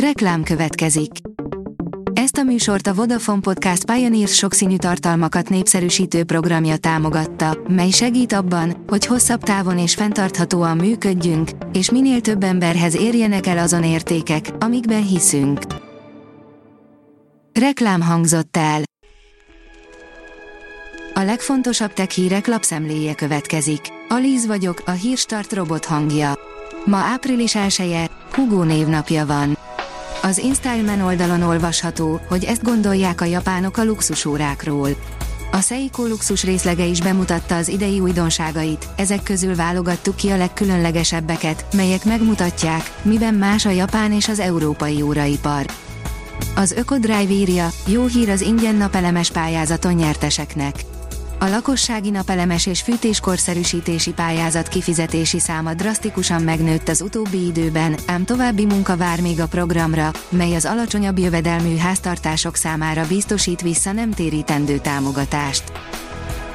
Reklám következik. Ezt a műsort a Vodafone Podcast Pioneers sokszínű tartalmakat népszerűsítő programja támogatta, mely segít abban, hogy hosszabb távon és fenntarthatóan működjünk, és minél több emberhez érjenek el azon értékek, amikben hiszünk. Reklám hangzott el. A legfontosabb tech hírek lapszemléje következik. Alíz vagyok, a hírstart robot hangja. Ma április 1 Hugo névnapja van. Az InStyleman oldalon olvasható, hogy ezt gondolják a japánok a luxusórákról. A Seiko luxus részlege is bemutatta az idei újdonságait, ezek közül válogattuk ki a legkülönlegesebbeket, melyek megmutatják, miben más a japán és az európai óraipar. Az Ökodrive írja, jó hír az ingyen napelemes pályázaton nyerteseknek. A lakossági napelemes és fűtéskorszerűsítési pályázat kifizetési száma drasztikusan megnőtt az utóbbi időben, ám további munka vár még a programra, mely az alacsonyabb jövedelmű háztartások számára biztosít vissza nem térítendő támogatást.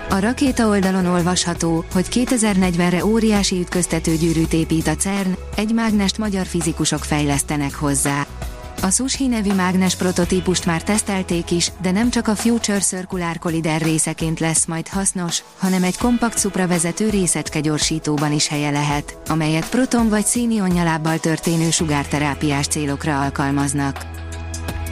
A rakéta oldalon olvasható, hogy 2040-re óriási ütköztetőgyűrűt épít a CERN, egy mágnest magyar fizikusok fejlesztenek hozzá. A Sushi nevű mágnes prototípust már tesztelték is, de nem csak a Future Circular Collider részeként lesz majd hasznos, hanem egy kompakt szupravezető részecske gyorsítóban is helye lehet, amelyet proton vagy színionnyalábbal történő sugárterápiás célokra alkalmaznak.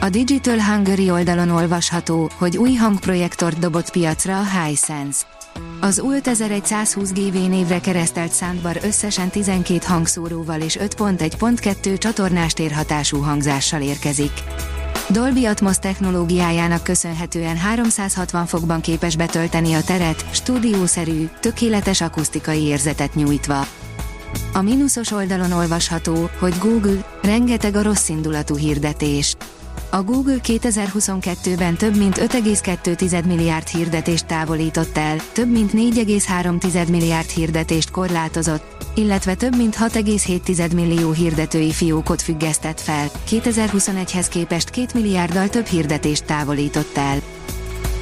A Digital Hungary oldalon olvasható, hogy új hangprojektort dobott piacra a Hisense. Az ULT 1120 GV névre keresztelt soundbar összesen 12 hangszóróval és 5.1.2 csatornás térhatású hangzással érkezik. Dolby Atmos technológiájának köszönhetően 360 fokban képes betölteni a teret, stúdiószerű, tökéletes akusztikai érzetet nyújtva. A mínuszos oldalon olvasható, hogy Google, rengeteg a rosszindulatú hirdetés. A Google 2022-ben több mint 5,2 milliárd hirdetést távolított el, több mint 4,3 milliárd hirdetést korlátozott, illetve több mint 6,7 millió hirdetői fiókot függesztett fel, 2021-hez képest 2 milliárddal több hirdetést távolított el.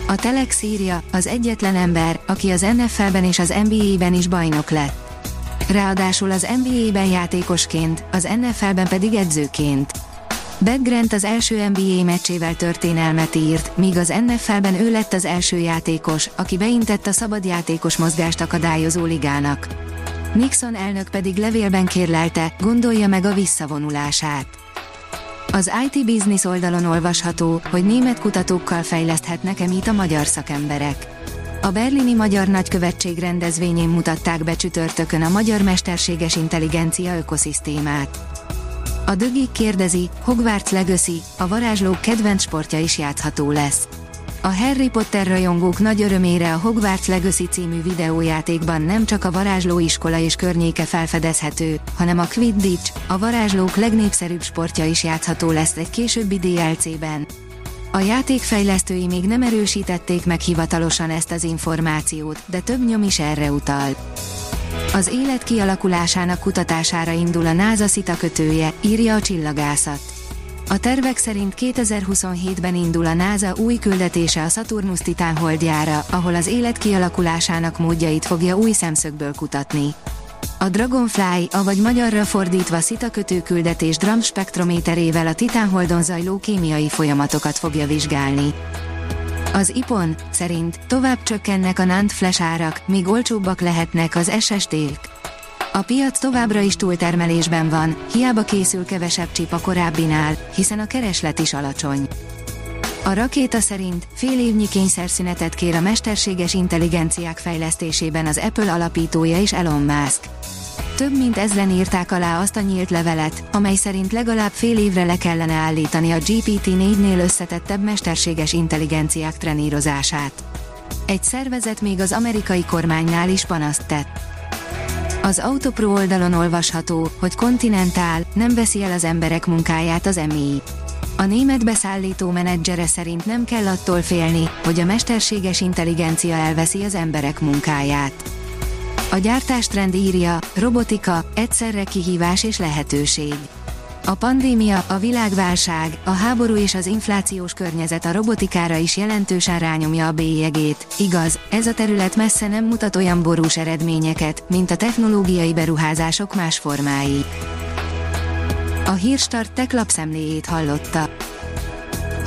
A Telex írja, az egyetlen ember, aki az NFL-ben és az NBA-ben is bajnok lett. Ráadásul az NBA-ben játékosként, az NFL-ben pedig edzőként. Beck Grant az első NBA meccsével történelmet írt, míg az NFL-ben ő lett az első játékos, aki beintett a szabadjátékos mozgást akadályozó ligának. Nixon elnök pedig levélben kérlelte, gondolja meg a visszavonulását. Az IT Business oldalon olvasható, hogy német kutatókkal fejleszthetnek emit a magyar szakemberek. A berlini Magyar Nagykövetség rendezvényén mutatták be csütörtökön a magyar mesterséges intelligencia ökoszisztémát. A Dögik kérdezi, Hogwarts Legacy, a varázslók kedvenc sportja is játszható lesz. A Harry Potter rajongók nagy örömére a Hogwarts Legacy című videójátékban nem csak a varázslóiskola és környéke felfedezhető, hanem a Quidditch, a varázslók legnépszerűbb sportja is játszható lesz egy későbbi DLC-ben. A játékfejlesztői még nem erősítették meg hivatalosan ezt az információt, de több nyom is erre utal. Az élet kialakulásának kutatására indul a NASA szita kötője, írja a csillagászat. A tervek szerint 2027-ben indul a NASA új küldetése a Saturnus Titán holdjára, ahol az élet kialakulásának módjait fogja új szemszögből kutatni. A Dragonfly, avagy magyarra fordítva szita kötő küldetés drum spektrométerével a Titánholdon zajló kémiai folyamatokat fogja vizsgálni. Az IPON szerint tovább csökkennek a NAND flash árak, míg olcsóbbak lehetnek az SSD-k. A piac továbbra is túltermelésben van, hiába készül kevesebb csip a korábbinál, hiszen a kereslet is alacsony. A rakéta szerint fél évnyi kényszerszünetet kér a mesterséges intelligenciák fejlesztésében az Apple alapítója és Elon Musk. Több mint ezren írták alá azt a nyílt levelet, amely szerint legalább fél évre le kellene állítani a GPT-4-nél összetettebb mesterséges intelligenciák trenírozását. Egy szervezet még az amerikai kormánynál is panaszt tett. Az Autopro oldalon olvasható, hogy Continental nem veszi el az emberek munkáját az EMI. A német beszállító menedzsere szerint nem kell attól félni, hogy a mesterséges intelligencia elveszi az emberek munkáját. A gyártástrend írja, robotika, egyszerre kihívás és lehetőség. A pandémia, a világválság, a háború és az inflációs környezet a robotikára is jelentősen rányomja a bélyegét. Igaz, ez a terület messze nem mutat olyan borús eredményeket, mint a technológiai beruházások más formái. A Hírstart tech lapszemléjét hallotta.